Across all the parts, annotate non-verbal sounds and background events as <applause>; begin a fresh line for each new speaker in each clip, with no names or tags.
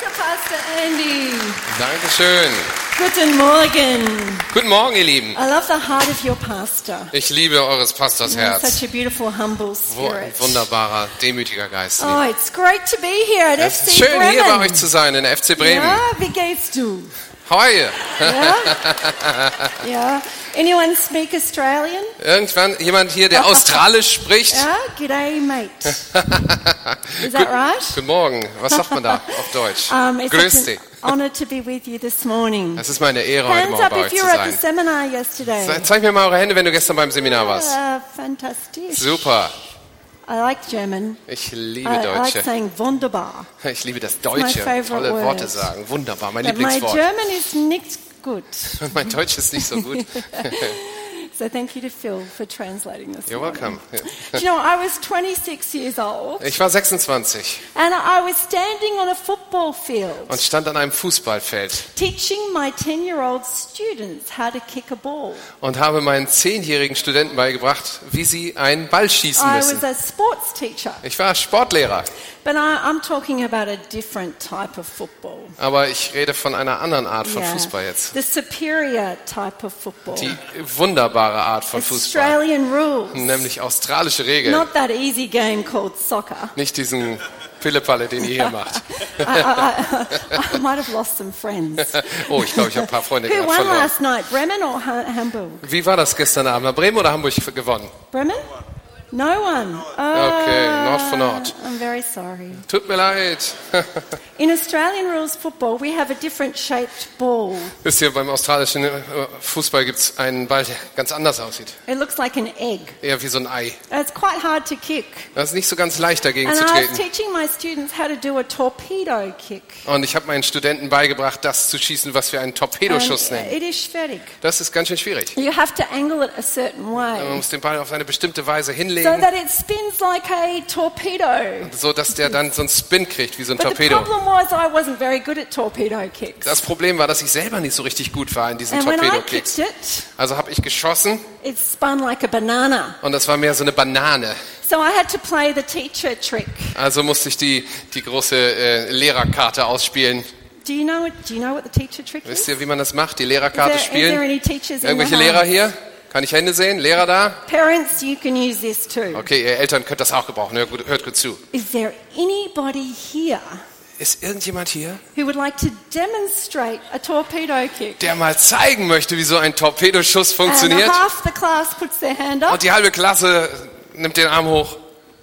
Danke, Pastor Andy.
Dankeschön.
Guten Morgen.
Guten Morgen, ihr Lieben.
I love the heart of your pastor.
Ich liebe eures Pastors Herz.
such a beautiful, humble
Wo
spirit.
wunderbarer, demütiger Geist.
Oh, it's great to be here at
Es ist
FC
schön, hier bei
Bremen.
euch zu sein, in FC Bremen.
Ja, wie geht's du?
How are you?
Ja? ja. <laughs> Anyone speak Australian?
Irgendwann jemand hier, der <laughs> Australisch spricht?
Ja, g'day, mate. <laughs> Is that right?
Guten Morgen. Was sagt man da auf <laughs> Deutsch?
Um,
Grüß dich.
honor to be with you this morning.
Es ist meine Ehre, heute Morgen bei euch zu
were at the
sein.
seminar yesterday.
Ze- Zeig mir mal eure Hände, wenn du gestern beim Seminar warst.
Ah, fantastisch.
Super.
I like German.
Ich
I,
liebe
I like
Deutsche.
saying wunderbar.
Ich liebe das
my
Deutsche. Tolle
word.
Worte sagen. Wunderbar, mein
But my
Lieblingswort.
German is nicht good. <laughs>
Mein Deutsch ist nicht so gut. <laughs>
So thank you to Phil for translating this.
You're welcome.
Do you know, I was 26 years old
Ich war 26
and I was standing on a football field
und stand an einem Fußballfeld
teaching my 10 year old students how to kick a ball.
und habe meinen zehnjährigen Studenten beigebracht, wie sie einen Ball schießen
I was
müssen.
a sports teacher,
Ich war Sportlehrer,
but I, I'm talking about a different type of football.
aber ich rede von einer anderen Art von
Yeah.
Fußball jetzt.
The superior type of football.
Die wunderbare Art von Fußball,
Australian rules.
nämlich australische Regeln,
Not that easy game called soccer.
nicht diesen Pillepalle, den ihr hier macht. <laughs>
I, I, I, might have lost some friends. <laughs>
Oh, ich glaube, ich habe ein paar Freunde
Who won
verloren.
last night, Bremen or ha Hamburg?
Wie war das gestern Abend? Bremen oder Hamburg gewonnen?
Bremen? No one. Oh,
Okay, not for not.
I'm very sorry.
Tut mir leid. <laughs>
In Australian rules football, we have a different shaped ball.
Wisst ihr, beim australischen äh, Fußball gibt es einen Ball, der ganz anders aussieht.
It looks like an egg.
Eher wie so ein Ei.
It's quite hard to kick.
Das ist nicht so ganz leicht dagegen
And
zu
I was
treten.
teaching my students how to do a torpedo kick.
Und ich habe meinen Studenten beigebracht, das zu schießen, was wir einen Torpedoschuss
And
nennen.
it is schwierig.
Das ist ganz schön schwierig.
You have to angle it a certain
Man
way
muss den Ball auf eine bestimmte Weise
so that it spins like a torpedo.
so dass der dann so einen Spin kriegt, wie so ein
But the
Torpedo.
problem was I wasn't very good at torpedo kicks.
Das Problem war, dass ich selber nicht so richtig gut war in diesen
And when I
Torpedo-Kicks.
it,
Also habe ich geschossen
it spun like a banana.
und das war mehr so eine Banane.
So I had to play the teacher trick.
Also musste ich die, die große äh, Lehrerkarte ausspielen.
Do you know? Do you know what the teacher trick is?
Wisst ihr, wie man das macht? Die
Is
Lehrerkarte
there, is there
spielen?
any teachers in
Irgendwelche Lehrer
house?
hier? Kann ich Hände sehen? Lehrer da?
Parents, you can use this too.
Okay, ihr Eltern könnt das auch gebrauchen. Hört gut, hört gut zu.
Is there anybody here
Ist irgendjemand hier,
who would like to demonstrate a torpedo kick?
der mal zeigen möchte, wie so ein Torpedoschuss
And
funktioniert?
half the class puts their hand up,
Und die halbe Klasse nimmt den Arm hoch.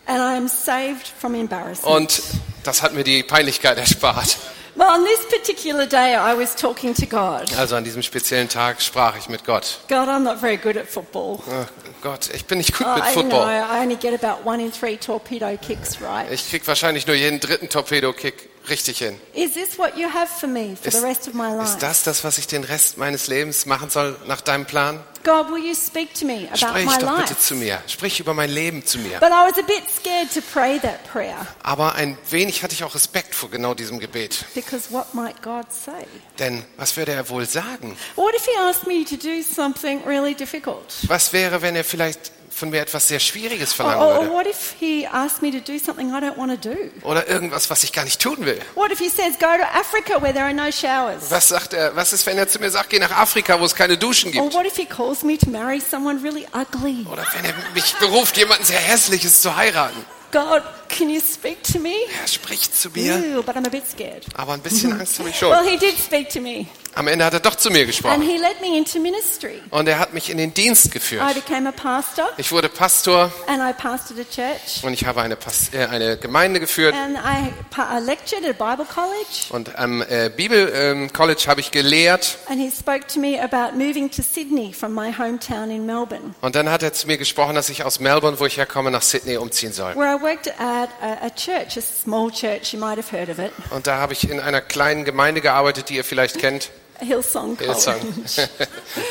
and I am saved from embarrassment.
Und das hat mir die Peinlichkeit erspart.
Well, on this particular day, I was talking to God.
Also an diesem speziellen Tag sprach ich mit Gott.
God, I'm not very good at football.
Oh Gott, ich bin nicht gut
Uh,
mit
I, you know,
Football.
I only get about one in three torpedo kicks right.
Ich krieg wahrscheinlich nur jeden dritten Torpedo-Kick richtig hin.
Is this what you have for me for
Ist,
the rest of my life?
ist das das, was ich den Rest meines Lebens machen soll nach deinem Plan?
God, will you speak to me about
Sprich
my
doch bitte
life?
zu mir. Sprich über mein Leben zu mir.
But I was a bit scared to pray that prayer
Aber ein wenig hatte ich auch Respekt vor genau diesem Gebet.
because what might God say?
Denn was würde er wohl sagen?
What if He asked me to do something really difficult?
Was wäre, wenn er vielleicht von mir etwas sehr Schwieriges
Or,
verlangen
or, or
würde?
what if He asked me to do something I don't want to do?
Oder irgendwas, was ich gar nicht tun will?
What if He says, go to Africa where there are no showers?
Was sagt er? Was ist, wenn er zu mir sagt, geh nach Afrika, wo es keine Duschen
Or
gibt?
what if He calls me to marry someone really ugly?
Oder wenn er mich beruft, jemanden sehr hässliches zu heiraten?
God, can you speak to me?
Er spricht zu mir,
Ew, but I'm a bit scared.
aber ein bisschen Angst habe ich schon.
Well, He did speak to me,
Am Ende hat er doch zu mir
and
gesprochen.
He led me into ministry.
Und er hat mich in den Dienst
I
geführt.
became a pastor,
Ich wurde Pastor
and I pastored a church.
und ich habe eine, Pas äh, eine Gemeinde geführt.
And I, I lectured at a Bible college,
Und am äh, Bibel ähm, College habe ich gelehrt.
and he spoke to me about moving to Sydney from my hometown in Melbourne,
Und dann hat er zu mir gesprochen, dass ich aus Melbourne, wo ich herkomme, nach Sydney umziehen soll.
where I worked at a, a church, a small church, you might have heard of it,
Und da habe ich in einer kleinen Gemeinde gearbeitet, die ihr vielleicht kennt.
Hillsong College.
Hillsong. <laughs>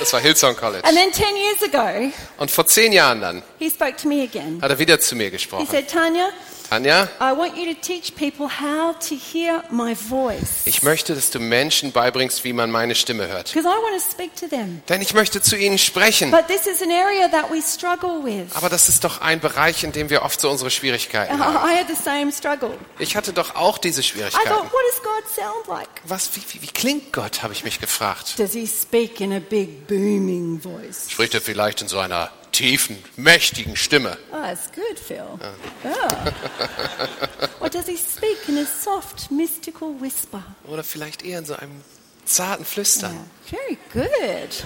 Das war Hillsong College.
And then 10 years ago,
Und vor zehn Jahren dann
he spoke to me again.
hat er wieder zu mir
He
gesprochen.
said, Tanya,
Tanja,
I want you to teach people how to hear my voice.
ich möchte, dass du Menschen beibringst, wie man meine Stimme hört.
Because I want to speak to them.
Denn ich möchte zu ihnen sprechen.
But this is an area that we struggle with.
Aber das ist doch ein Bereich, in dem wir oft so unsere Schwierigkeiten
I
haben.
I had the same struggle.
Ich hatte doch auch diese
I thought,
Schwierigkeiten.
what does God sound like?
Was, wie, wie, wie klingt Gott, habe ich mich gefragt.
Does he speak in a big booming voice?
Spricht er vielleicht in so einer tiefen, mächtigen Stimme?
Oh, that's good, Phil. Oh. or does he speak in a soft, mystical whisper?
Oder vielleicht eher in so einem zarten Flüstern?
Very good.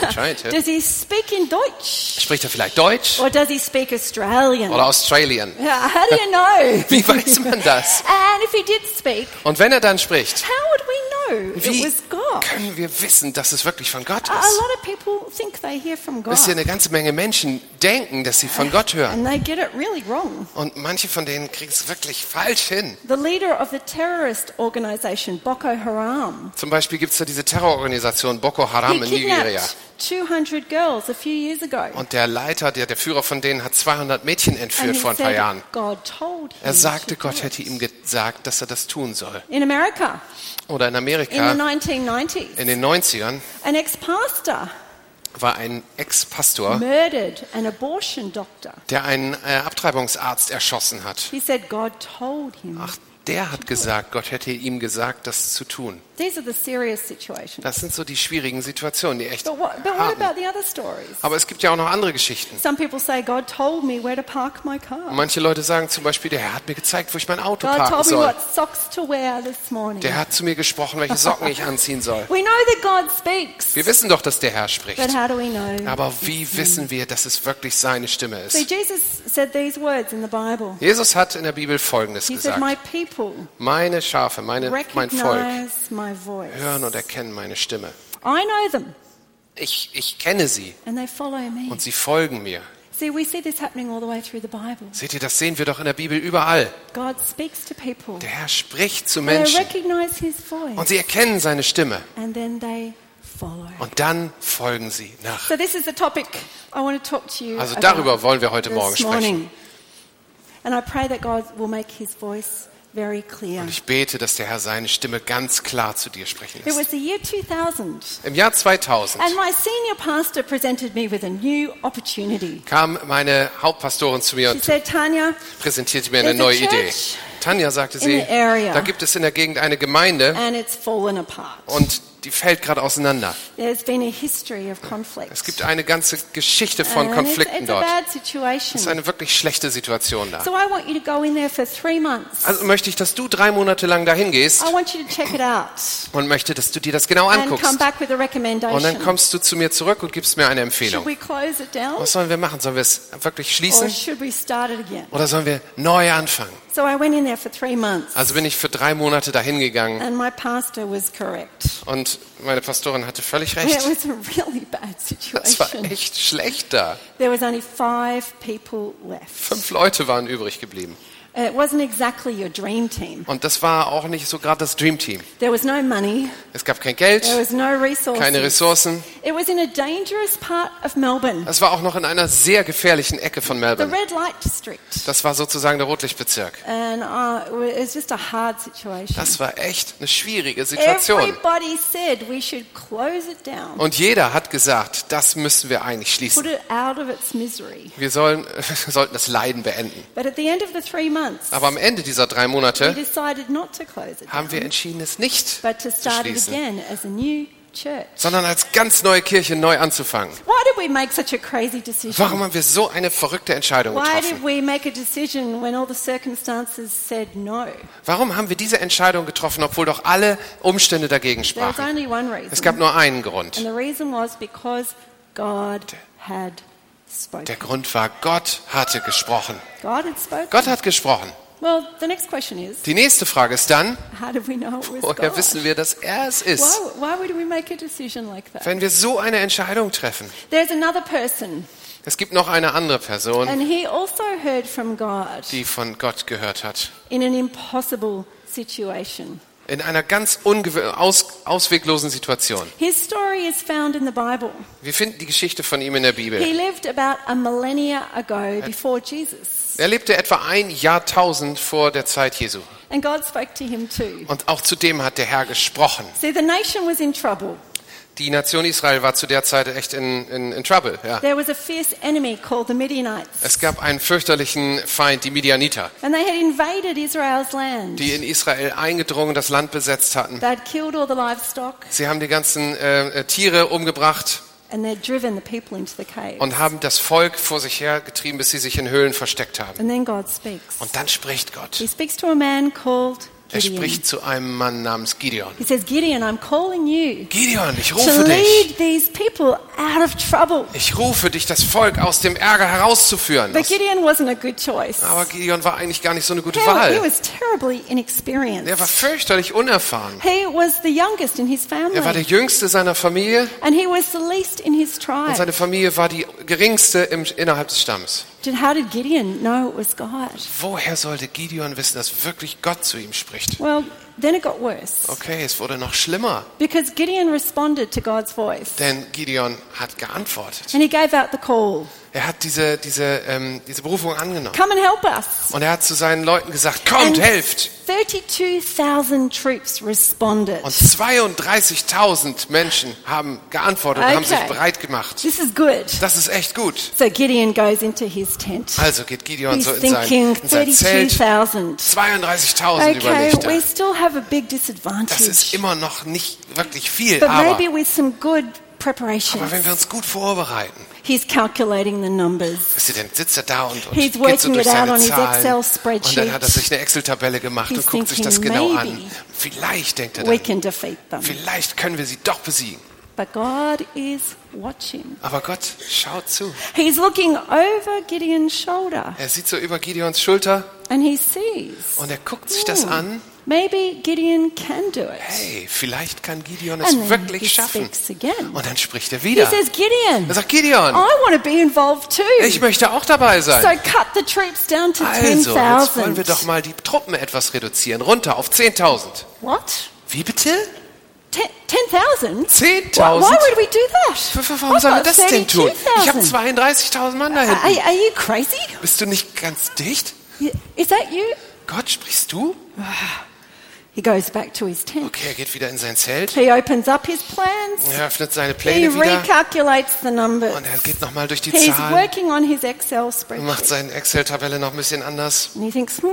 Ja.
Does he speak in Deutsch?
Spricht er vielleicht Deutsch
Or does he speak Australian?
oder Australian?
Yeah, how do you know? <laughs>
Wie weiß man das?
And if he did speak,
Und wenn er dann spricht,
how would we know
wie
was God?
können wir wissen, dass es wirklich von Gott ist?
lot of people think they hear from God.
Wisst ihr, eine ganze Menge Menschen denken, dass sie von Gott hören.
And they get it really wrong.
Und manche von denen kriegen es wirklich falsch hin.
The leader of the terrorist organization, Boko Haram,
Zum Beispiel gibt es da diese Terrororganisation Boko Haram in Nigeria.
Kidnapped 200 girls a few years ago.
Und der Leiter, der, der Führer von denen hat 200 Mädchen entführt vor ein paar Jahren. Er sagte, Gott hätte ihm gesagt, dass er das tun soll.
In America,
Oder in
in the
Amerika
1990s,
in den 90ern
an ex-pastor
war ein Ex-Pastor,
murdered an abortion doctor.
der einen äh, Abtreibungsarzt erschossen hat.
He said God told him.
Ach, der hat gesagt, Gott hätte ihm gesagt, das zu tun. Das sind so die schwierigen Situationen, die echt
But what, what?
Aber es gibt ja auch noch andere Geschichten.
Some people say God told me where to park my car.
Manche Leute sagen zum Beispiel, der Herr hat mir gezeigt, wo ich mein Auto
God
parken soll. Der hat zu mir gesprochen, welche Socken ich anziehen soll.
Speaks.
Wir wissen doch, dass der Herr spricht. Aber wie wissen wir, dass es wirklich seine Stimme ist?
Jesus said these words in the Bible.
Jesus hat in der Bibel Folgendes
He said,
gesagt. Meine Schafe, meine, mein Volk hören und erkennen meine Stimme.
I know them,
Ich, ich kenne sie
and they follow me.
und sie folgen mir. Seht ihr, das sehen wir doch in der Bibel überall. Der Herr spricht zu Menschen und sie erkennen seine Stimme
and then they.
Und dann folgen sie nach.
So this is the topic I want to talk to you
Also darüber wollen wir heute Morgen sprechen.
morning. And I pray that God will make his voice very clear.
Und ich bete, dass der Herr seine Stimme ganz klar zu dir sprechen lässt.
was the year 2000,
Im Jahr 2000
and my senior pastor presented me with a new opportunity.
kam meine Hauptpastorin zu mir und präsentierte mir eine neue Idee. Tanja, sagte sie, da gibt es in der Gegend eine Gemeinde und die fällt gerade auseinander. Es gibt eine ganze Geschichte von
And
Konflikten
it's
dort. Es ist eine wirklich schlechte Situation da.
So I want you to go in there for three months.
Also möchte ich, dass du drei Monate lang dahin gehst und möchte, dass du dir das genau anguckst. Und dann kommst du zu mir zurück und gibst mir eine Empfehlung. Was sollen wir machen? Sollen wir es wirklich schließen oder sollen wir neu anfangen?
So I went in there for three months
Also bin ich für drei Monate dahin gegangen
and my pastor was correct.
und meine Pastorin hatte völlig
It
recht.
was a really bad
Das war
situation.
echt schlecht da.
There was only five people left.
Fünf Leute waren übrig geblieben.
It wasn't exactly your dream team.
Und das war auch nicht so gerade das Dream Team.
There was no money.
Es gab kein Geld,
There was no resources.
keine Ressourcen.
It was in a dangerous part of Melbourne,
Es war auch noch in einer sehr gefährlichen Ecke von
the
Melbourne.
red light district.
Das war sozusagen der Rotlichtbezirk.
And uh, it was just a hard situation.
Das war echt eine schwierige Situation.
Everybody said we should close it down,
Und jeder hat gesagt, das müssen wir eigentlich
put
schließen.
it out of its misery.
Wir sollen, <laughs> sollten das Leiden beenden.
But at the end of the three months,
Aber am Ende dieser drei Monate haben wir entschieden, es nicht zu schließen, sondern als ganz neue Kirche neu anzufangen.
Why did we make such a crazy decision?
Warum haben wir so eine verrückte Entscheidung
Why did
getroffen?
we make a decision when all the circumstances said no?
Warum haben wir diese Entscheidung getroffen, obwohl doch alle Umstände dagegen sprachen? Es gab nur einen Grund.
And the reason was because God had.
Der Grund war, Gott hatte gesprochen.
God had spoken.
Gott hat gesprochen.
Well, the next question is,
Die nächste Frage ist dann,
how do we know it was
woher
God?
wissen wir, dass er es ist?
Why, why would we make a decision like that?
Wenn wir so eine Entscheidung treffen.
There's another person,
Es gibt noch eine andere Person,
and he also heard from God
die von Gott gehört hat.
in an impossible situation.
In einer ganz aus, ausweglosen Situation.
His story is found in the Bible.
Wir finden die Geschichte von ihm in der
He
Bibel.
lived about a millennia ago before Jesus.
Er lebte etwa ein Jahrtausend vor der Zeit Jesu.
And God spoke to him too.
Und auch zu dem hat der Herr gesprochen.
See, the nation was in trouble.
Die Nation Israel war zu der Zeit echt in, in, in Trouble. Ja.
There was a fierce enemy called the Midianites.
Es gab einen fürchterlichen Feind, die Midianiter,
And they had invaded Israel's land.
die in Israel eingedrungen, das Land besetzt hatten.
They'd killed all the livestock
Sie haben die ganzen äh, äh, Tiere umgebracht
and they'd driven the people into the cave.
und haben das Volk vor sich hergetrieben, bis sie sich in Höhlen versteckt haben.
And then God speaks.
Und dann spricht Gott.
He speaks to a man called
Er spricht zu einem Mann namens Gideon.
He says, Gideon, I'm calling you
Gideon, ich
to
rufe dich.
lead these people out of trouble.
Ich rufe dich, das Volk aus dem Ärger herauszuführen.
But Gideon wasn't a good choice.
Aber Gideon war eigentlich gar nicht so eine gute
He, he
Wahl.
was terribly inexperienced.
Er war fürchterlich unerfahren.
He was the youngest in his
Er war der
family.
jüngste seiner Familie
And he was the least in his
und
tribe.
seine Familie war die geringste im, innerhalb des Stammes.
Did- How did Gideon know it was God?
Woher sollte Gideon wissen, dass wirklich Gott zu ihm spricht?
Well, then it got worse.
Okay, es wurde noch schlimmer,
Because Gideon responded to God's voice.
denn Gideon hat geantwortet.
And he gave out the call.
Er hat diese, diese, ähm, diese Berufung angenommen.
Come and help us.
Und er hat zu seinen Leuten gesagt, kommt,
And
helft.
32,000 troops responded.
Und 32.000 Menschen haben geantwortet und haben sich
Okay.
bereit gemacht.
This is good.
Das ist echt gut.
So Gideon goes into his tent.
Also geht Gideon
He's
so in sein, in sein Zelt.
32,000.
32.000
Okay,
überlegt
we still have a big
Das ist immer noch nicht wirklich viel,
But
aber,
maybe with some good
aber wenn wir uns gut vorbereiten,
He's calculating the numbers.
ihr, dann sitzt er da und, und
He's
geht so
working
durch
it out
seine
on his
Zahlen
Excel
und
spreadsheet.
dann hat er sich eine Excel-Tabelle gemacht
He's
und guckt sich das genau an. Vielleicht denkt er dann, vielleicht können wir sie doch besiegen.
But God is watching.
Aber Gott schaut zu.
He's looking over Gideon's shoulder
Er sieht so über Gideons Schulter
and he sees
und er guckt sich das
Hmm.
an.
Maybe Gideon can do it.
Hey, vielleicht kann Gideon es wirklich
he
schaffen. Und dann spricht er
He
wieder.
says, Gideon,
Er sagt,
I
Gideon,
want to be involved too.
ich möchte auch dabei
So
sein.
cut the troops down to
Also, jetzt wollen wir
10,000.
doch mal die Truppen etwas reduzieren. Runter auf 10.000.
What?
Wie bitte?
Ten- 10,000?
10.000?
Why, would we do that?
Warum sollen wir das denn tun? Ich habe
32,000.
32.000 Mann da
Are, are you crazy?
Bist du nicht ganz dicht?
Is that you?
Gott, sprichst du?
He goes back to his tent.
Okay, er geht wieder in sein Zelt.
He opens up his plans.
Er öffnet seine
He
Pläne wieder.
recalculates the numbers.
Und er geht nochmal durch die
He's
Zahlen
working on his Excel
und macht
spreadsheet.
seine Excel-Tabelle noch ein bisschen anders.
And he thinks, hmm,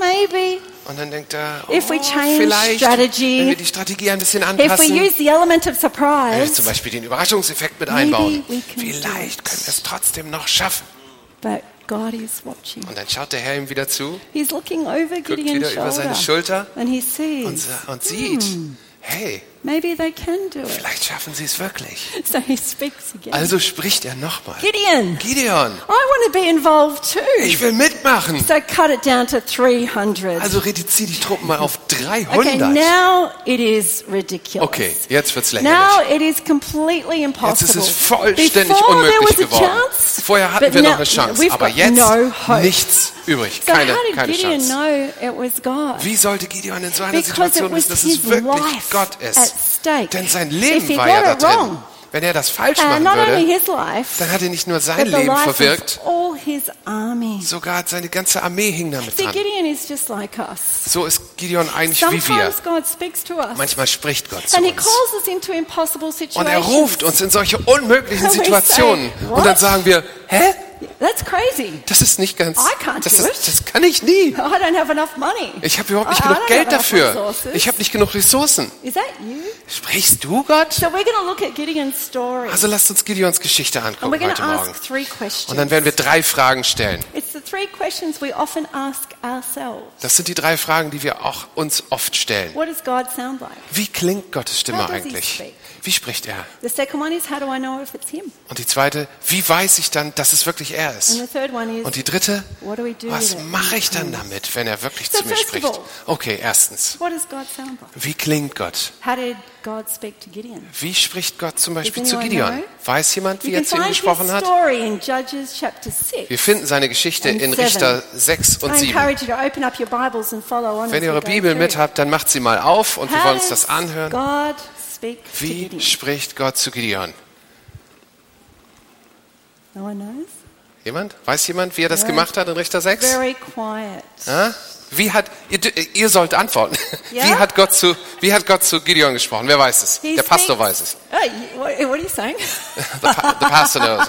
maybe
Und dann denkt er, oh,
If we change
vielleicht,
strategy,
wenn wir die Strategie ein bisschen
if
anpassen,
we use the element of
wenn wir
surprise.
zum Beispiel den Überraschungseffekt mit einbauen, vielleicht können wir es trotzdem noch schaffen.
But God is watching.
Und dann schaut der Herr ihm wieder zu
He's looking over Gideon's
wieder über seine
shoulder.
Schulter
And he
und,
sees,
sa- und sieht, hey,
maybe they can do it.
vielleicht schaffen sie es wirklich.
So he speaks again.
Also spricht er nochmal.
Gideon,
Gideon,
I want to be involved too.
ich will mitmachen.
So cut it down to 300.
Also reduziere die Truppen mal auf
Okay,
300.
now it is ridiculous.
Okay, jetzt wird's
Now
lächerlich.
it is completely
Jetzt
impossible.
ist es vollständig
Before
unmöglich geworden.
chance,
Vorher hatten wir noch
now
eine Chance, aber jetzt
no
nichts übrig.
So
Keine, keine Chance. Wie sollte Gideon in so einer
Because
Situation wissen, dass es wirklich
life
Gott ist? Denn sein Leben war ja da drin. Wenn er das falsch
uh,
machen würde, dann hat er nicht nur sein Leben verwirkt, sogar hat seine ganze Armee hing damit dran. So ist Gideon eigentlich wie wir. Manchmal spricht Gott zu uns. Und er ruft uns in solche unmöglichen Situationen. Und dann sagen wir, hä?
That's crazy.
Das ist nicht ganz,
I can't
das,
do it.
das kann ich nie.
I don't have enough money.
Ich habe überhaupt nicht
I- I
genug
don't
Geld
have enough
dafür.
resources.
Ich habe nicht genug Ressourcen.
Is that you?
Sprichst du Gott?
So we're look at Gideon's story.
Also lasst uns Gideons Geschichte
And we're
angucken heute
to
Morgen.
ask three questions.
Und dann werden wir drei Fragen stellen.
It's the three questions we often ask ourselves.
Das sind die drei Fragen, die wir auch uns oft stellen.
What does God sound like?
Wie klingt Gottes Stimme
How does he
eigentlich?
speak?
Wie spricht er?
The second one is how do I know if it's him?
Und die zweite, wie weiß ich dann, dass es wirklich er
And
ist?
the third one is
Und die dritte,
what do we do
was
with it?
mache ich dann damit, wenn er wirklich
So
zu mir
first of
spricht?
all-
Okay, erstens,
What does God sound like?
wie klingt Gott?
How did God speak to Gideon?
Wie spricht Gott zum Beispiel
Does
zu
anyone
Gideon?
know?
Weiß jemand, wie
You
er
can
zu ihm
find his
gesprochen hat?
story in Judges chapter 6.
Wir finden seine Geschichte
And
in
seven.
Richter 6 und
I
7.
encourage you to open up your Bibles and follow on.
Wenn
as
ihr
we
eure
go
Bibel
through.
mit habt, dann macht sie mal auf und wir
How
wollen uns
does
das anhören.
God
Wie spricht Gott zu Gideon?
No one knows.
Jemand? Weiß jemand, wie er das gemacht hat in Richter 6?
Very quiet.
Ja? Wie hat, ihr, ihr sollt antworten. <laughs>
Ja?
Wie, hat Gott zu, wie hat Gott zu Gideon gesprochen? Wer weiß es?
He
Der Pastor
speaks-
weiß es.
Oh, what, what are you saying? <laughs>
The, pa the pastor knows.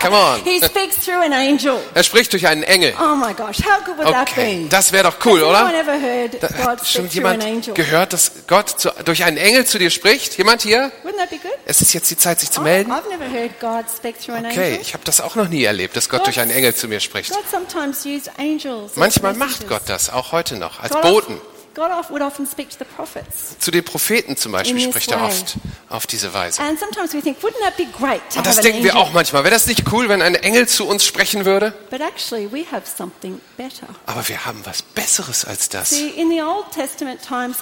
Come on. <laughs>
he speaks through an angel.
Er spricht durch einen Engel.
Oh my gosh, how good would that
Okay,
be?
das wäre doch cool, oder?
ever heard God
hat schon
an
jemand
angel?
gehört, dass Gott zu, durch einen Engel zu dir spricht? Jemand hier?
Wouldn't that be good?
Es ist jetzt die Zeit, sich zu
I-
melden.
I've never heard God speak through an
Okay,
angel.
ich habe das auch noch nie erlebt, dass Gott
Gott-
durch einen Engel zu mir spricht.
God sometimes used angels.
Manchmal macht. Gott das, auch heute noch, als
God,
Boten.
of- God of- would often speak to the prophets.
Zu den Propheten zum Beispiel spricht er oft auf diese Weise.
And sometimes we think, wouldn't that be great to
Und das
an
denken wir auch manchmal. Wäre das nicht cool, wenn ein Engel zu uns sprechen würde?
But actually, we have something better.
Aber wir haben was Besseres als das.
See, times.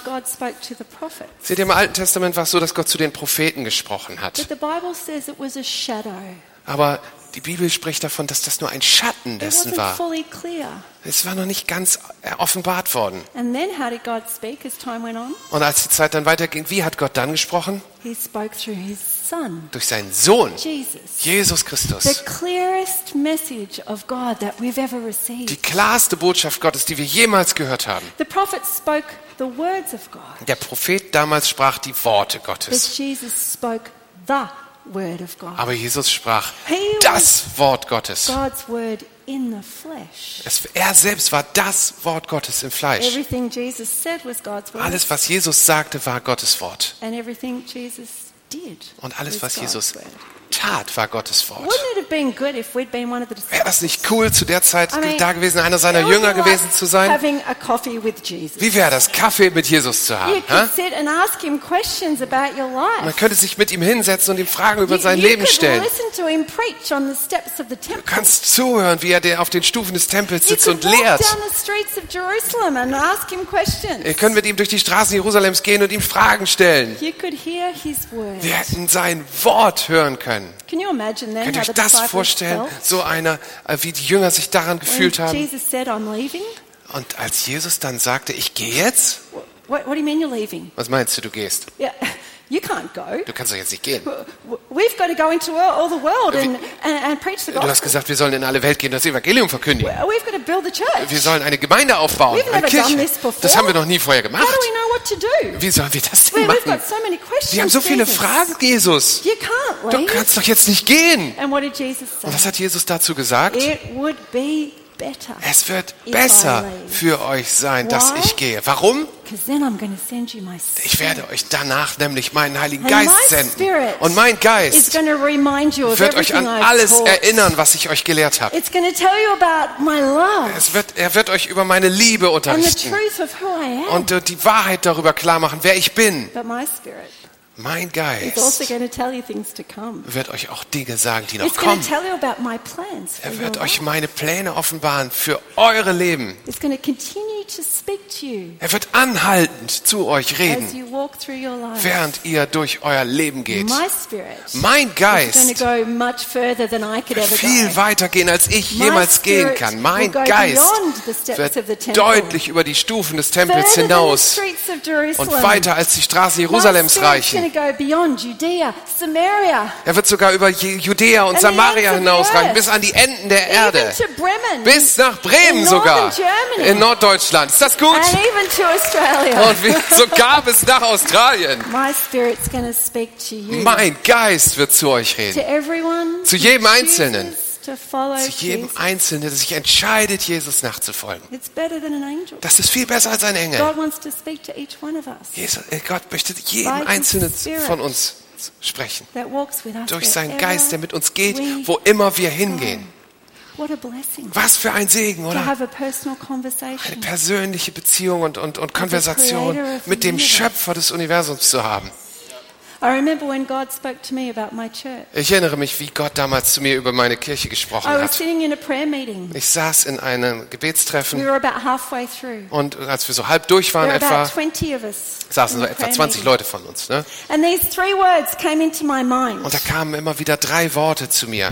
Seht ihr, im Alten Testament war es so, dass Gott zu den Propheten gesprochen hat.
the Bible says it was a shadow.
Aber die Bibel spricht davon, dass das nur ein Schatten dessen war. Es war noch nicht ganz äh, offenbart worden.
And then how did God speak as time went on?
Und als die Zeit dann weiterging, wie hat Gott dann gesprochen?
He spoke through his son,
Durch seinen Sohn,
Jesus.
Christus.
clearest message of God that we've ever
Die klarste Botschaft Gottes, die wir jemals gehört haben.
The prophets spoke the words of God,
Der Prophet damals sprach die Worte Gottes.
Jesus spoke the word of God.
Aber Jesus sprach das Wort Gottes. Es, er selbst war das Wort Gottes im Fleisch. Alles, was Jesus sagte, war Gottes Wort. Und alles,
was
Jesus. Tat, war Gottes Wort. Wäre das nicht cool, zu der Zeit da gewesen, einer seiner Jünger gewesen zu sein? Wie wäre das, Kaffee mit Jesus zu haben? Man könnte sich mit ihm hinsetzen und ihm Fragen über sein Leben stellen. Du kannst zuhören, wie er auf den Stufen des Tempels sitzt und lehrt. Ihr könnt mit ihm durch die Straßen Jerusalems gehen und ihm Fragen stellen. Wir hätten sein Wort hören können.
Can you imagine then
Könnt ihr euch das vorstellen? So einer, äh, wie die Jünger sich daran gefühlt haben.
Jesus said, "I'm leaving"?
Und als Jesus dann sagte, ich gehe jetzt?
What, what do you mean you're leaving?
Was meinst du, du gehst? <laughs>
You can't go.
Du kannst doch jetzt nicht gehen.
We've got to go into all the world and, and, and preach the
Du hast
gospel.
gesagt, wir sollen in alle Welt gehen, das Evangelium verkündigen.
We've got to build the church.
Wir sollen eine Gemeinde aufbauen,
We've
eine
never done
Kirche.
this before.
Das haben wir noch nie vorher
How
gemacht.
do we know what to do?
Wie sollen wir das denn
we've
machen?
got so many questions.
Wir haben so viele. Fragen, Jesus.
You can't
Du
leave.
kannst doch jetzt nicht gehen.
And what did Jesus say?
Und was hat Jesus dazu gesagt?
It would be.
Es wird besser für euch sein, dass ich gehe. Warum? Ich werde euch danach nämlich meinen Heiligen Geist senden. Und mein Geist wird euch an alles erinnern, was ich euch gelehrt habe. Es wird, er wird euch über meine Liebe unterrichten und die Wahrheit darüber klar machen, wer ich bin. Mein
is also
Geist
going to tell you things to come.
wird euch auch Dinge sagen, die noch
It's
kommen. Er wird euch meine Pläne offenbaren für eure Leben.
It's
Er wird anhaltend zu euch reden, während ihr durch euer Leben geht. Mein Geist
to go much further than I could ever
viel weiter gehen, als ich jemals gehen kann. Mein Geist wird deutlich über die Stufen des Tempels hinaus und weiter als die Straßen
My
Jerusalems reichen. Er wird sogar über Ju- Judäa und Samaria hinausreichen, bis an die Enden der Erde. Bis nach Bremen sogar. In Norddeutschland. Ist das gut?
and even to Australia.
Und wie, sogar bis nach Australien.
My spirit's to speak to you.
Mein Geist wird zu euch
to
reden.
everyone
Zu jedem Einzelnen.
To follow
Zu jedem
Jesus.
Einzelnen, der sich entscheidet, Jesus nachzufolgen.
It's better than an angel.
Das ist viel besser als ein Engel.
God wants to speak to each one of us
Jesus, äh, Gott möchte jedem Einzelnen von uns sprechen. Durch seinen Geist, der mit uns geht, wo immer wir hingehen. Was für ein Segen,
to
oder?
have a personal
Eine persönliche Beziehung und, und, und Konversation mit dem. Schöpfer des Universums zu haben. Ich erinnere mich, wie Gott damals zu mir über meine Kirche gesprochen
I was
hat.
sitting in a prayer meeting.
Ich saß in einem
We
Gebetstreffen
were about halfway through.
und als wir so halb durch waren etwa,
about 20 of us.
saßen so etwa
prayer
20
meeting.
Leute von uns. Ne?
And these three words came into my mind.
Und da kamen immer wieder drei Worte zu mir.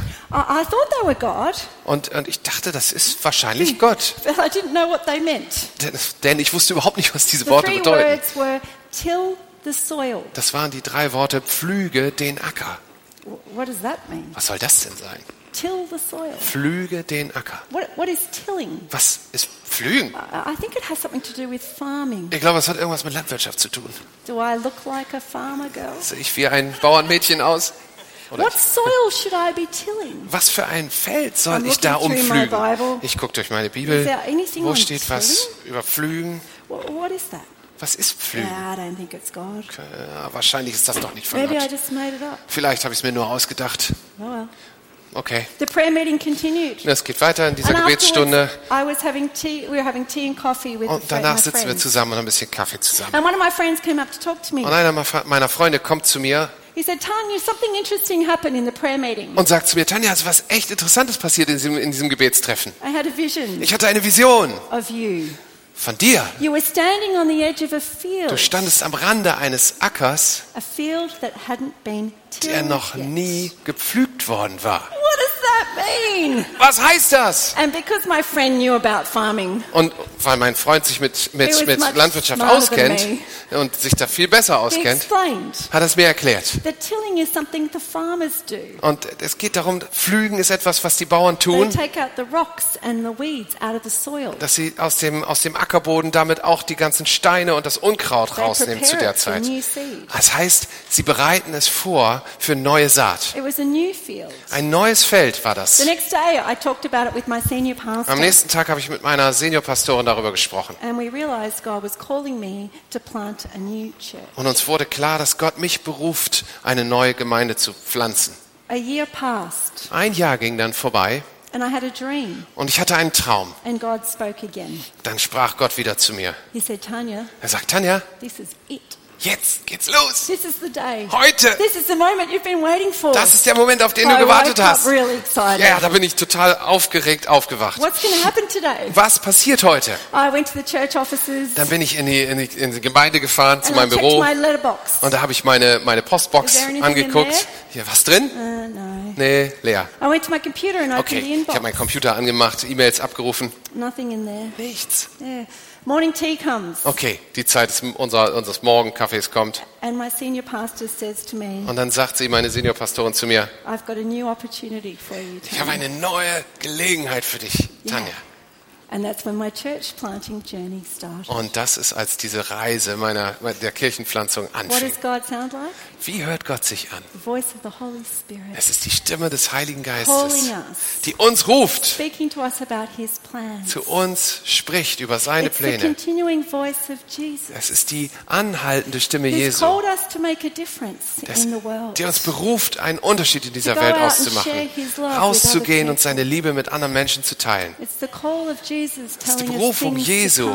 Und, und ich dachte, das ist wahrscheinlich Gott. <laughs>
but I didn't know what they meant.
Denn, denn ich wusste überhaupt nicht, was diese Worte bedeuten.
The soil.
Das waren die drei Worte, pflüge den Acker.
What does that mean?
Was soll das denn sein?
Till the soil.
Pflüge den Acker.
What, what is tilling?
Was ist pflügen?
I, I think it has something to do with farming.
Ich glaube, es hat irgendwas mit Landwirtschaft zu tun.
Do I look like a farmer girl?
Sehe ich wie ein Bauernmädchen aus? Oder
What soil should I be tilling?
was für ein Feld soll ich da umpflügen? Ich gucke durch meine Bibel. Wo steht was über Pflügen?
What is that?
Was ist Pflügen?
Yeah, I don't think it's God.
Ja, wahrscheinlich ist das doch nicht von
Maybe I
Gott.
just made it up.
Vielleicht habe ich es mir nur ausgedacht.
Oh well.
Okay.
The prayer meeting continued.
Es geht weiter in dieser
And
Gebetsstunde.
I was having tea. We were having tea and coffee with
Und danach
my
sitzen wir
friends.
zusammen und haben ein bisschen Kaffee zusammen.
And one of my friends came up to talk to me.
Und einer meiner Freunde kommt zu mir
He said, Tanya, something interesting happened in the prayer meeting.
und sagt zu mir, Tanja, es ist was echt Interessantes passiert in diesem, in diesem Gebetstreffen.
I had a vision
Ich hatte eine Vision
of you.
Von dir.
You were standing on the edge of a
Du standest am Rande eines Ackers,
a field that hadn't been
der noch nie gepflügt worden war.
What?
Was heißt das?
And because my friend knew about farming,
Und weil mein Freund sich mit, mit, mit Landwirtschaft auskennt und sich da viel besser auskennt, hat er es mir erklärt.
that tilling is something the farmers do.
Und es geht darum, Pflügen ist etwas, was die Bauern tun, dass sie aus dem, aus dem Ackerboden damit auch die ganzen Steine und das Unkraut
They
rausnehmen zu der Zeit. Das heißt, sie bereiten es vor für neue Saat.
It was a new field.
Ein neues Feld war
The
das.
next day, I talked about it with my senior pastor,
Am nächsten Tag habe ich mit meiner Seniorpastorin darüber gesprochen.
and we realized God was calling me to plant a new church.
Und uns wurde klar, dass Gott mich beruft, eine neue Gemeinde zu pflanzen. Ein Jahr ging dann vorbei
and I had a dream,
und ich hatte einen Traum.
and God spoke again.
Dann sprach Gott wieder zu mir.
He said, Tanya,
Er sagt, Tanja,
this is it.
Jetzt geht's los.
This is the day.
Heute.
This is the moment you've been waiting for.
Das ist der Moment, auf den
I
du gewartet hast.
really excited.
Ja, da bin ich total aufgeregt aufgewacht.
What's happen today?
Was passiert heute?
I went to the church offices
Dann bin ich in die, in die, in die Gemeinde gefahren, zu
and I
meinem
checked
Büro.
my letterbox.
Und da habe ich meine, meine Postbox angeguckt. Hier, was drin?
Uh, no.
Nee, leer.
I went to my computer and opened
Okay,
the
ich
inbox.
habe meinen Computer angemacht, E-Mails abgerufen.
Nothing in there.
Nichts.
Yeah. Morning tea comes,
Okay, die Zeit des, unserer, unseres Morgenkaffees kommt.
and my senior pastor says to me,
Und dann sagt sie, meine Seniorpastorin zu mir,
I've got a new opportunity for you.
ich habe
Tanya."
eine neue Gelegenheit für dich, Tanja.
And that's when my church planting journey started.
Und das ist, als diese Reise meiner, der Kirchenpflanzung
What
anfing.
does God sound like?
Wie hört Gott sich an? Es ist die Stimme des Heiligen Geistes, die uns ruft, zu uns spricht über seine Pläne. Es ist die anhaltende Stimme Jesu, das, die uns beruft, einen Unterschied in dieser Welt auszumachen, rauszugehen und seine Liebe mit anderen Menschen zu teilen. Es ist die Berufung Jesu,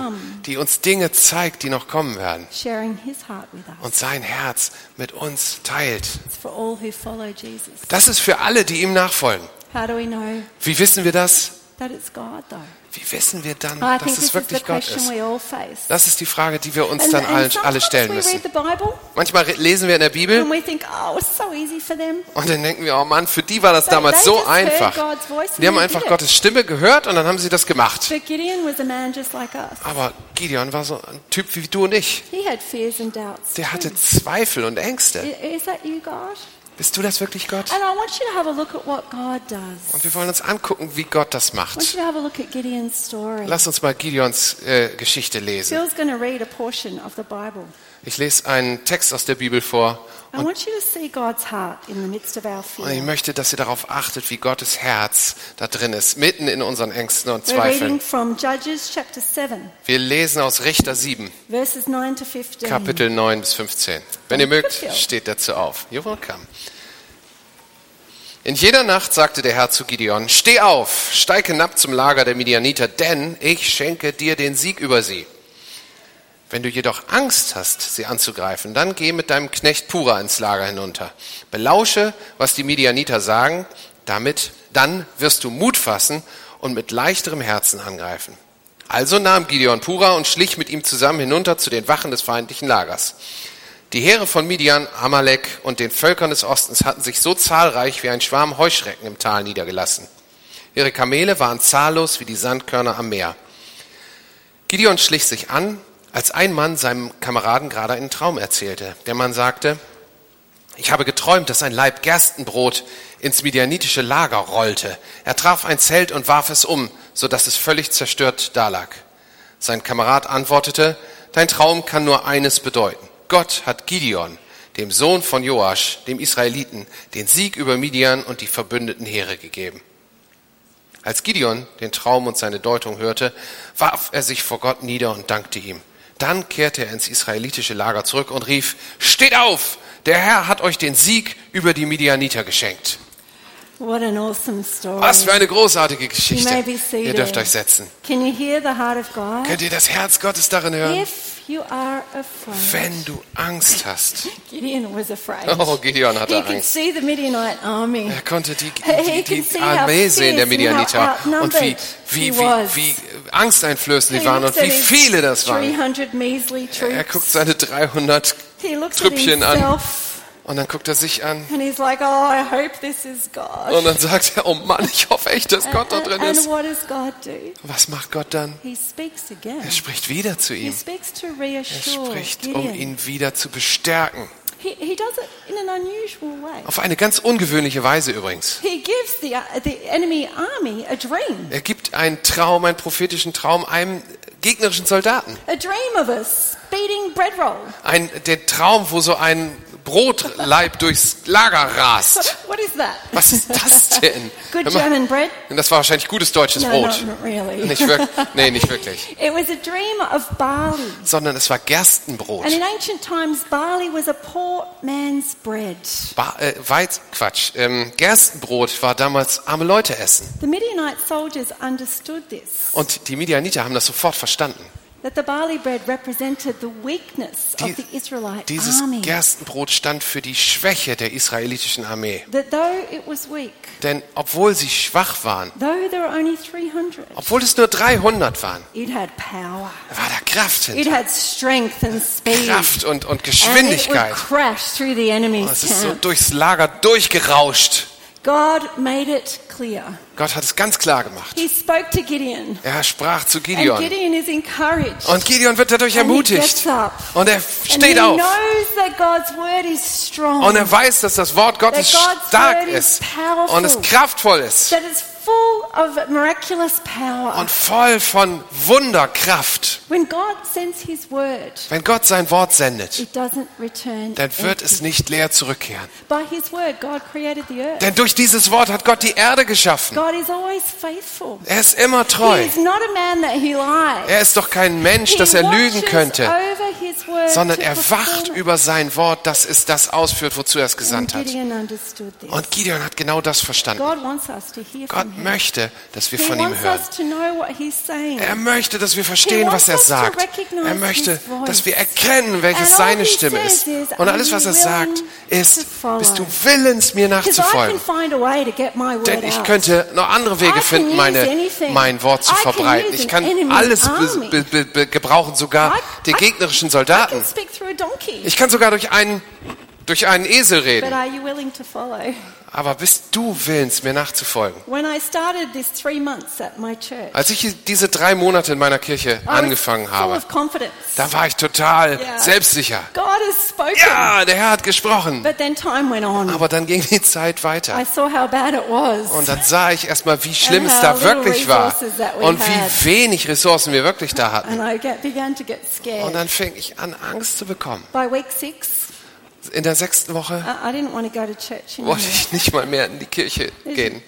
die uns Dinge zeigt, die noch kommen werden. Und sein Herz mit uns teilt.
Follow Jesus.
Das ist für alle, die ihm nachfolgen. Wie wissen wir das? Wie wissen wir dann,
I
dass es wirklich Gott ist? Das ist die Frage, die wir uns
And,
dann
and
alle, stellen müssen. Manchmal lesen wir in der Bibel
think, oh, so
und dann denken wir, oh Mann, für die war das damals so einfach. Die haben einfach. Gottes Stimme gehört und dann haben sie das gemacht.
Like.
Aber Gideon war so ein Typ wie du und ich. Der hatte. Zweifel und Ängste.
Is that you, God?
Bist du das wirklich Gott?
And I want you to have a look at what God does.
Und wir wollen uns angucken, wie Gott das macht. Lass uns mal Gideons äh, Geschichte lesen.
Phil's going to read a portion of the Bible.
Ich lese einen Text aus der Bibel vor
I want you to see God's heart in the midst of our
und ich möchte, dass ihr darauf achtet, wie Gottes Herz da drin ist, mitten in unseren Ängsten und Zweifeln.
from Judges chapter 7,
Wir lesen aus Richter 7,
verses 9 to 15.
Kapitel 9 bis 15. Wenn ihr mögt, steht dazu auf. You're welcome. In jener Nacht sagte der Herr zu Gideon, steh auf, steig hinab zum Lager der Midianiter, denn ich schenke dir den Sieg über sie. Wenn du jedoch Angst hast, sie anzugreifen, dann geh mit deinem Knecht Pura ins Lager hinunter. Belausche, was die Midianiter sagen, damit dann wirst du Mut fassen und mit leichterem Herzen angreifen. Also nahm Gideon Pura und schlich mit ihm zusammen hinunter zu den Wachen des feindlichen Lagers. Die Heere von Midian, Amalek und den Völkern des Ostens hatten sich so zahlreich wie ein Schwarm Heuschrecken im Tal niedergelassen. Ihre Kamele waren zahllos wie die Sandkörner am Meer. Gideon schlich sich an, als ein Mann seinem Kameraden gerade einen Traum erzählte. Der Mann sagte, ich habe geträumt, dass ein Leib Gerstenbrot ins midianitische Lager rollte. Er traf ein Zelt und warf es um, so dass es völlig zerstört dalag. Sein Kamerad antwortete, dein Traum kann nur eines bedeuten. Gott hat Gideon, dem Sohn von Joasch, dem Israeliten, den Sieg über Midian und die verbündeten Heere gegeben. Als Gideon den Traum und seine Deutung hörte, warf er sich vor Gott nieder und dankte ihm. Dann kehrte er ins israelitische Lager zurück und rief, Steht auf! Der Herr hat euch den Sieg über die Midianiter geschenkt.
What an awesome story.
Was für eine großartige Geschichte. Ihr dürft euch setzen.
Can you hear the heart of God?
Könnt ihr das Herz Gottes darin hören?
If.
Wenn du Angst hast. <laughs>
Gideon was afraid.
Oh, Gideon
he
hatte
could
Angst.
see the Midianite army.
Er konnte die,
He
die, die
how
Armee sehen der Midianiter und wie, wie,
he
wie, wie angsteinflößend
He
die waren und wie viele das waren.
300 measly
Er guckt seine 300
He looks at
Trüppchen an und dann guckt er sich an
and he's like, oh, I hope this is God.
und dann sagt er, oh Mann, ich hoffe echt, dass Gott da drin ist.
what does God do?
Was macht Gott dann?
He speaks again.
Er spricht wieder zu
He
ihm.
speaks to
Er spricht, um ihn wieder zu bestärken.
He, he does it in an unusual way.
Auf eine ganz ungewöhnliche Weise übrigens.
He gives the, the enemy army a dream.
Er gibt einen Traum, einen prophetischen Traum einem gegnerischen Soldaten.
A dream of a speeding bread roll.
Ein, der Traum, wo so ein Brotleib durchs Lager rast. <laughs>
What is that?
Was ist das denn? <laughs>
Good German bread?
Das war wahrscheinlich gutes deutsches
No,
Brot.
not really. <laughs>
Nicht wirklich, nee, nicht wirklich.
It was a dream of barley.
Sondern es war Gerstenbrot.
And in ancient times, barley was a poor man's bread.
Ba äh, Weiz, Quatsch. Ähm, Gerstenbrot war damals arme Leute essen.
The Midianite soldiers understood this,
Und die Midianiter haben das sofort verstanden.
That the barley bread represented the weakness
Die,
of the Israelite
dieses. Gerstenbrot stand für die Schwäche der israelitischen Armee.
That though it was weak,
Denn obwohl sie schwach waren,
though there were only 300,
obwohl es nur 300 waren, war da Kraft hinter. Kraft und, und Geschwindigkeit.
crash through the
Und
enemy's
es ist so durchs Lager durchgerauscht.
God made it clear.
Gott hat es ganz klar gemacht.
He spoke to Gideon.
Er sprach zu
And
Gideon.
Gideon is encouraged.
Und Gideon wird dadurch
And he
ermutigt.
gets up.
Und er
And
steht
he
auf.
knows that God's word is strong.
Und er weiß, dass das Wort Gottes
That God's
stark
word is
ist.
powerful.
Und es kraftvoll ist.
that it's full of miraculous power.
Und voll von Wunderkraft.
when God sends his word,
Wenn Gott sein Wort sendet,
it doesn't return.
dann wird es nicht leer zurückkehren.
By his word, God created the earth.
Denn durch dieses Wort hat Gott die Erde geschaffen.
God is always faithful.
Er ist immer
He
treu.
is not a man that he lies.
Er ist doch kein Mensch, dass er lügen könnte, sondern er wacht über sein Wort, dass es das ausführt, wozu er es
And
gesandt hat. Und Gideon hat genau das verstanden.
God wants us to hear
Gott. Möchte, dass wir von ihm hören. Er möchte, dass wir verstehen,
He
was er sagt. Er möchte, dass wir erkennen, welches seine Stimme ist.
is,
Und
"Are
alles, was er sagt, ist,
to follow?"
bist du willens, mir nachzufolgen? Denn ich könnte noch andere Wege finden, meine, mein Wort zu verbreiten. Ich
an
kann alles gebrauchen, sogar den gegnerischen Soldaten. Ich kann sogar durch einen, durch einen Esel reden. Aber bist du willens, mir nachzufolgen?
When I started this three months at my church,
Als ich diese drei Monate in meiner Kirche angefangen habe, da war ich total selbstsicher.
God has spoken.
Ja, der Herr hat gesprochen.
But then time went on.
Aber dann ging die Zeit
I
weiter.
saw how bad it was.
Und dann sah ich erstmal, wie schlimm
And
es da wirklich war. Und wie wenig Ressourcen wir wirklich da hatten.
And I get, began to get scared.
Und dann fing ich an, Angst zu bekommen.
By
In der sechsten Woche wollte ich nicht mal mehr in die Kirche gehen.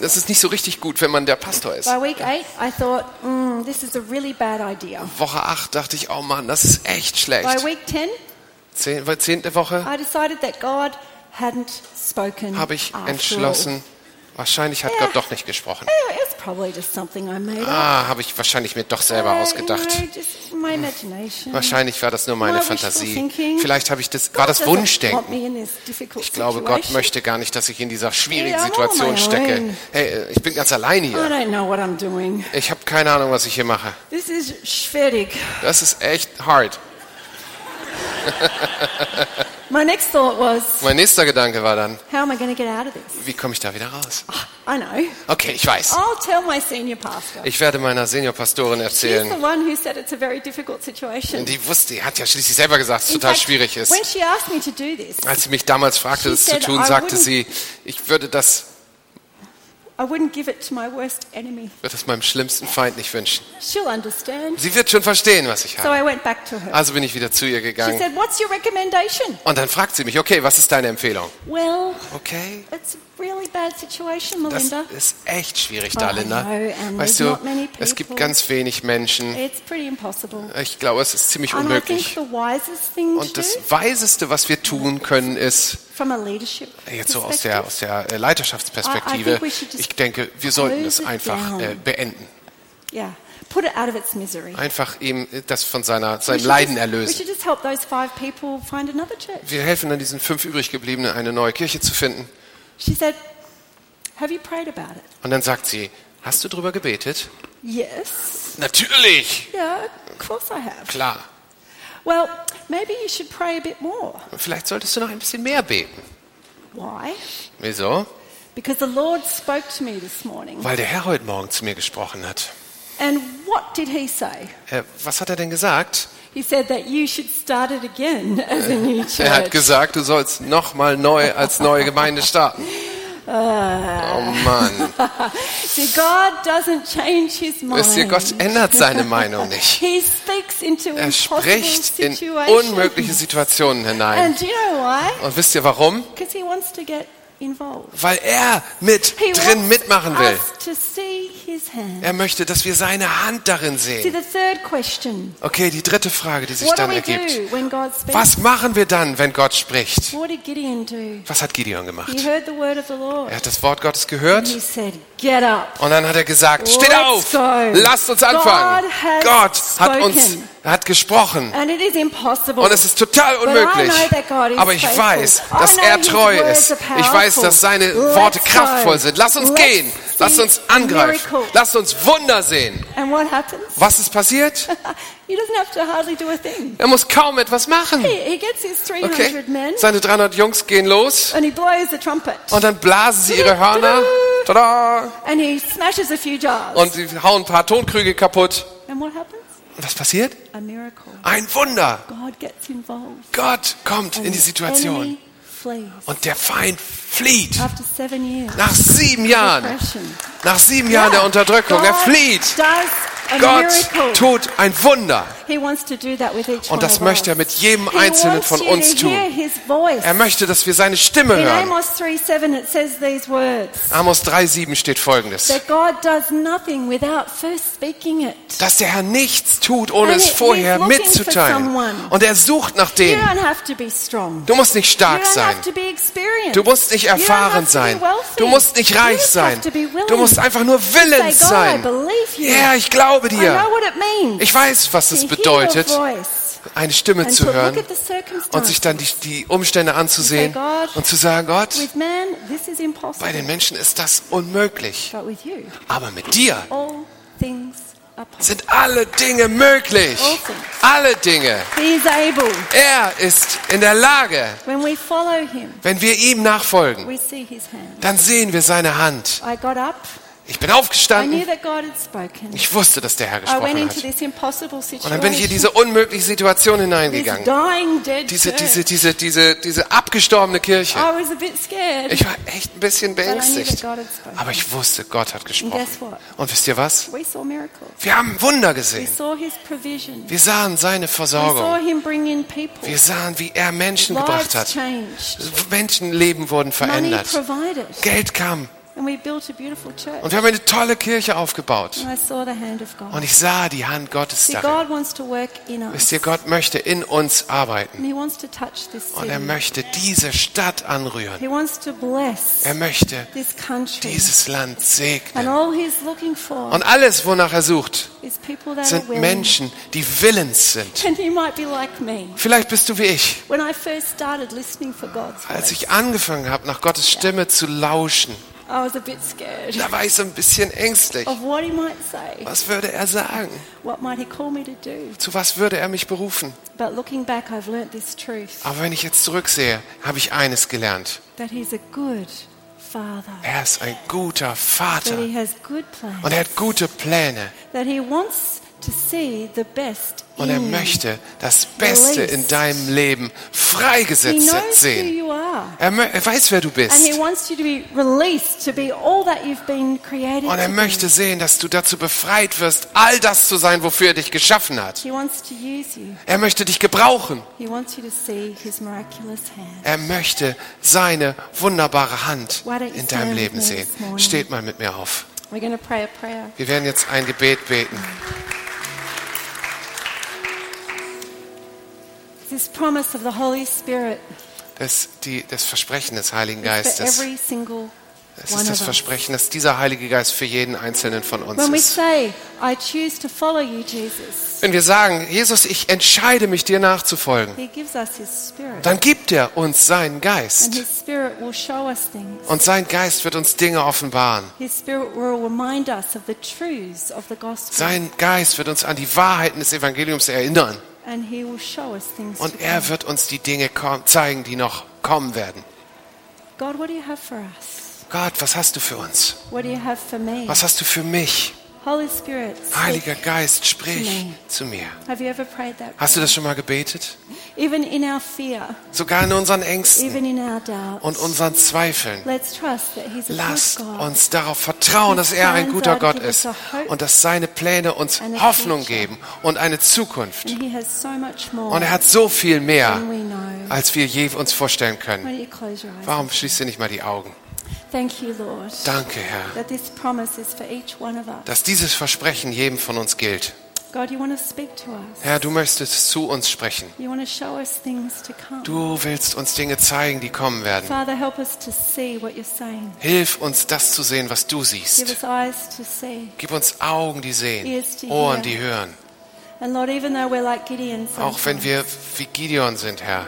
Das ist nicht so richtig gut, wenn man der Pastor ist.
By mm.
Woche 8 dachte ich, oh Mann, das ist echt
By
schlecht.
week 10,
Zehn, zehnte Woche habe ich entschlossen, wahrscheinlich hat. Gott doch nicht gesprochen. Ah, habe ich wahrscheinlich mir doch selber ausgedacht. Wahrscheinlich war das nur meine Fantasie. Vielleicht habe ich das, war das Wunschdenken. Ich glaube. Gott möchte gar nicht, dass ich in dieser schwierigen Situation stecke. Hey, ich bin ganz allein hier. Ich habe keine Ahnung, was ich hier mache. Das ist echt hard. <laughs>
My next thought was,
Mein nächster Gedanke war dann,
how am I get out of this?
wie komme ich da wieder raus?
I know.
Okay, ich weiß.
I'll tell my senior pastor.
Ich werde meiner Seniorpastorin
She's the
erzählen.
one who said it's a very difficult situation.
Die wusste, die hat ja schließlich selber gesagt, dass es total
fact,
schwierig ist.
When she asked me to do this,
Als sie mich damals fragte, das zu tun,
"I
sagte sie, ich würde das,
I wouldn't give it to my worst enemy.
würde das meinem schlimmsten Feind nicht wünschen.
She'll understand.
Sie wird schon verstehen, was ich
So
habe.
I went back to her.
Also bin ich wieder zu ihr
She
gegangen.
said, What's your recommendation?
Und dann fragt sie mich, okay, was ist deine Empfehlung?
Well,
Okay,
it's really bad situation,
das
Melinda.
ist echt schwierig da, Linda.
know,
Weißt du, es gibt ganz wenig Menschen.
It's pretty impossible.
Ich glaube, es ist ziemlich
And I think
unmöglich. Und das Weiseste, was wir tun können, ist, jetzt so aus der, aus der äh, Leiterschaftsperspektive,
think we should just
ich denke, wir sollten es einfach äh, beenden.
yeah, put it out of its misery.
Einfach ihm das von seiner, seinem Leiden erlösen.
should just help those five people find another church.
Wir helfen dann diesen fünf übrig gebliebenen, eine neue Kirche zu finden.
She said, Have you prayed about it?
Und dann sagt sie, hast du drüber gebetet?
Yes.
Natürlich,
Yeah, of course I have.
klar.
Well, maybe you should pray a bit more.
Vielleicht solltest du noch ein bisschen mehr beten.
Why?
Wieso?
Because the Lord spoke to me this morning.
Weil der Herr heute Morgen zu mir gesprochen hat.
And what did he say?
Äh, was hat er denn gesagt?
He said that you should start it again <laughs> as a new <laughs>
Er hat gesagt, du sollst nochmal neu als neue Gemeinde starten. Oh Mann. <laughs>
See, God doesn't change his mind.
Wisst ihr, Gott ändert seine Meinung nicht.
He speaks into
Er spricht in unmögliche Situationen hinein.
And do you know why?
Und wisst ihr warum? Weil er mit drin mitmachen will. Er möchte, dass wir seine Hand darin sehen. Okay, die dritte Frage, die sich dann ergibt. Was machen wir dann, wenn Gott spricht? Was hat Gideon gemacht? Er hat das Wort Gottes gehört und dann hat er gesagt, steht auf, lasst uns anfangen. Gott hat uns. Er hat gesprochen. Und es ist total unmöglich. Aber ich weiß, dass er treu ist. Ich weiß, dass seine Worte kraftvoll sind. Lass uns gehen. Lass uns angreifen. Lass uns Wunder sehen. Was ist passiert? <laughs> Er muss kaum etwas machen.
He, he gets his 300
Okay? Seine 300 Jungs gehen los und dann blasen sie ihre Hörner. Tada! Und sie hauen ein paar Tonkrüge kaputt. Was passiert? Ein Wunder. Gott kommt in die Situation. Und der Feind flieht. Nach sieben Jahren. Nach sieben Jahren der. Unterdrückung. Er flieht. Gott tut ein Wunder. Und das möchte er mit jedem Einzelnen von uns tun. Er möchte, dass wir seine Stimme hören.
Amos 3:7 it says these words
Amos 3,7 steht folgendes. Dass der Herr nichts tut, ohne es vorher mitzuteilen. Und er sucht nach dem. Du musst nicht stark sein. Du musst nicht
Don't
erfahren sein. Du musst nicht reich sein. Du musst einfach nur willens sein. Ja, ich glaube dir. Ich weiß, was es bedeutet, eine Stimme zu hören und sich dann die, die Umstände anzusehen und zu sagen, Gott, bei den Menschen ist das unmöglich.
But with you,
Aber mit dir sind alle Dinge möglich. Alle Dinge. Er ist in der Lage, wenn wir ihm nachfolgen, dann sehen wir seine Hand. Ich bin aufgestanden. Ich wusste, dass der Herr gesprochen hat. Und dann bin ich in diese unmögliche Situation hineingegangen. Diese, diese, diese, diese, diese abgestorbene Kirche. Ich war echt ein bisschen beängstigt. Aber ich wusste, Gott hat gesprochen. Und wisst ihr was? Wir haben Wunder gesehen. Wir sahen seine Versorgung. Wir sahen, wie er Menschen gebracht hat. Menschenleben wurden verändert. Geld kam. Und wir haben eine tolle Kirche aufgebaut. Und ich sah die Hand Gottes darin. Wisst ihr, Gott möchte in uns arbeiten. Und er möchte diese Stadt anrühren. Er möchte dieses Land
And
segnen. Und alles, wonach er sucht, sind. Menschen, die willens sind.
And you might be like me.
Vielleicht bist du wie ich.
When I first started listening for God's
Als ich angefangen habe, nach Gottes Stimme zu lauschen,
I was a bit scared
da war ich so ein bisschen ängstlich.
of what He might say.
Was würde er sagen?
What might He call me to do?
Zu was würde er mich berufen?
But looking back, I've learnt this truth
Aber wenn ich jetzt zurücksehe, habe ich eines gelernt.
that He's a good Father,
Er ist ein guter
that
Vater
He has good
und er hat gute Pläne und er möchte das Beste in deinem Leben freigesetzt sehen. Er, weiß, wer du bist. Und er möchte sehen, dass du dazu befreit wirst, all das zu sein, wofür er dich geschaffen hat. Er möchte dich gebrauchen. Er möchte seine wunderbare Hand in deinem Leben sehen. Steht mal mit mir auf. Wir werden jetzt ein Gebet beten.
This promise of the Holy Spirit
Das, die, das Versprechen des Heiligen Geistes.
every single
Es ist das. Versprechen, dass dieser Heilige Geist für jeden Einzelnen von uns ist. Wenn wir sagen, Jesus, ich entscheide mich, dir nachzufolgen, dann gibt er uns seinen Geist. Und sein Geist wird uns Dinge offenbaren. Sein Geist wird uns an die Wahrheiten des Evangeliums erinnern. Und er wird uns die Dinge zeigen, die noch kommen werden. Gott, was hast du für uns? Was hast du für mich?
Holy Spirit, speak.
Heiliger Geist, sprich zu mir.
have you ever prayed that?
Hast du das schon mal gebetet?
Even in our fear,
Sogar in unseren Ängsten und unseren Zweifeln. Lasst
God.
uns darauf vertrauen, dass er ein guter Gott ist und dass seine Pläne uns Hoffnung geben und eine Zukunft. Und er hat so viel mehr, als wir je uns vorstellen können. Warum schließt ihr nicht mal die Augen?
Thank you, Lord,
Danke, Herr,
that this promise is for each one of us.
dass dieses Versprechen jedem von uns gilt.
God, you want to speak to us.
Herr, du möchtest zu uns sprechen.
You want to show us things to come.
Du willst uns Dinge zeigen, die kommen werden.
Father, help us to see what you're saying.
Hilf uns, das zu sehen, was du
Give
siehst.
us eyes to see.
Gib uns Augen, die sehen,
Ears to
Ohren, die hören.
And Lord, even though we're like Gideon,
Auch wenn wir wie Gideon sind, Herr,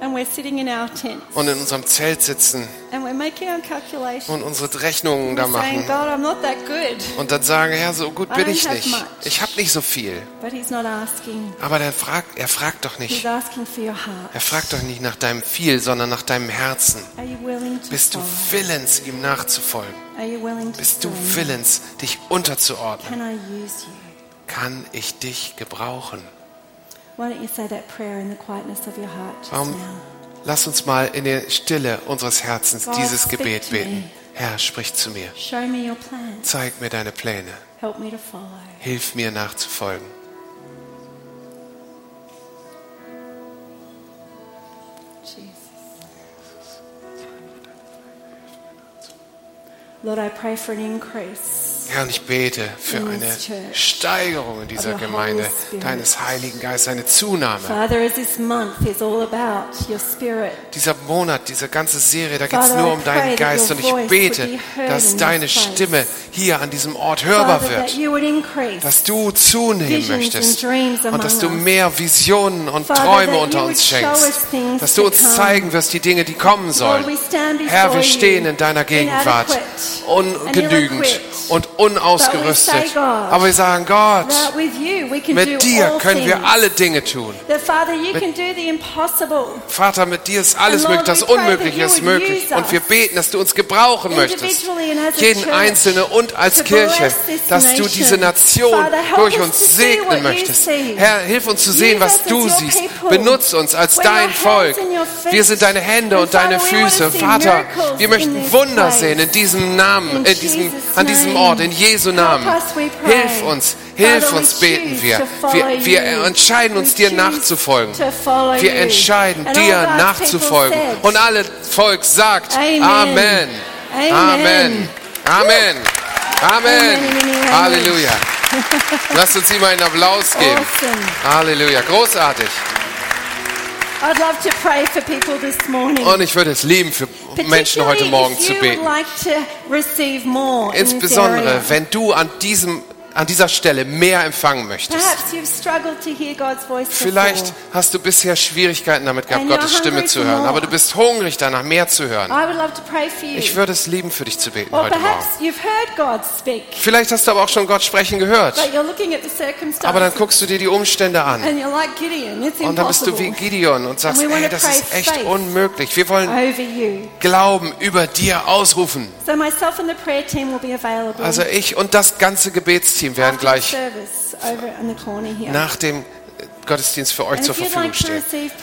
and we're sitting in our tents
und in unserem Zelt sitzen
and we're making our calculations,
und unsere Rechnungen da machen
God, I'm not that good.
und dann sagen, Herr, so gut bin ich nicht.
much.
Ich habe nicht so viel.
But He's not asking.
Aber dann fragt, er fragt doch
He's
nicht.
asking for your heart.
Er fragt doch nicht nach deinem viel, sondern nach deinem Herzen.
Are you willing to
Bist du willens, ihm nachzufolgen?
Are you willing to
Bist du willens, dich unterzuordnen?
Can I use you?
Kann ich dich gebrauchen? Warum? Lass uns mal in der Stille unseres Herzens
God,
dieses Gebet beten. Herr, sprich zu mir.
Show me your plans.
Zeig mir deine Pläne.
Help me to follow.
Hilf mir nachzufolgen.
Jesus. Lord, I pray for an increase
Herr, und ich bete für
In
eine. Steigerung in dieser Gemeinde deines Heiligen Geistes, eine Zunahme. Dieser Monat, diese ganze Serie, da geht es nur um deinen Geist und ich bete, dass
in
deine. Stimme hier an diesem Ort hörbar wird, dass du zunehmen möchtest und dass du mehr Visionen und Träume unter uns schenkst, dass du uns zeigen wirst, die Dinge, die kommen sollen. Herr, wir stehen in deiner Gegenwart, ungenügend und unausgerüstet. Aber wir sagen, Gott, mit dir können wir alle Dinge tun. Vater, mit dir ist alles möglich, das Unmögliche ist möglich. Und wir beten, dass du uns gebrauchen möchtest. Jeden Einzelnen und als Kirche, dass du diese Nation durch uns segnen möchtest. Herr, hilf uns zu sehen, was du siehst. Benutz uns als dein Volk. Wir sind deine Hände und deine Füße. Vater, wir möchten Wunder sehen in diesem Namen,
In
diesem, an diesem
name.
Ort, in Jesu Namen. Hilf uns, hilf uns, beten wir. Wir, wir entscheiden uns, dir nachzufolgen. Wir entscheiden, dir nachzufolgen. Und alle Volk sagt
Amen.
Amen.
Amen.
Amen. Halleluja. Lasst uns ihm einen Applaus geben. Halleluja. Großartig.
I'd love to pray for people this morning.
Und ich würde es lieben, für Menschen heute Morgen zu beten. Insbesondere, wenn du an diesem an dieser Stelle mehr empfangen möchtest. Vielleicht hast du bisher Schwierigkeiten damit gehabt, Gottes Stimme zu hören, aber du bist hungrig danach, mehr zu hören. Ich würde es lieben, für dich zu beten heute Morgen. Vielleicht hast du aber auch schon Gott sprechen gehört, aber dann guckst du dir die Umstände an und dann bist du wie Gideon und sagst, ey, das ist echt unmöglich. Wir wollen. Glauben über dir ausrufen. Also ich und das ganze Gebetsteam werden
after
gleich nach dem Gottesdienst für euch zur Verfügung stehen.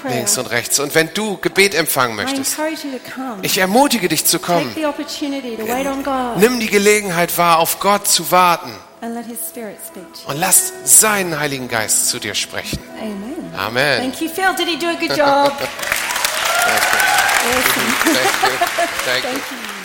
Links und rechts. Und wenn du Gebet empfangen möchtest, ich ermutige dich zu kommen. Nimm die Gelegenheit wahr, auf Gott zu warten und lass seinen Heiligen Geist zu dir sprechen.
Amen.
Amen.
Thank you, Phil. Did he do a good job? <laughs>
Thank you. Thank you. <laughs>
Thank you.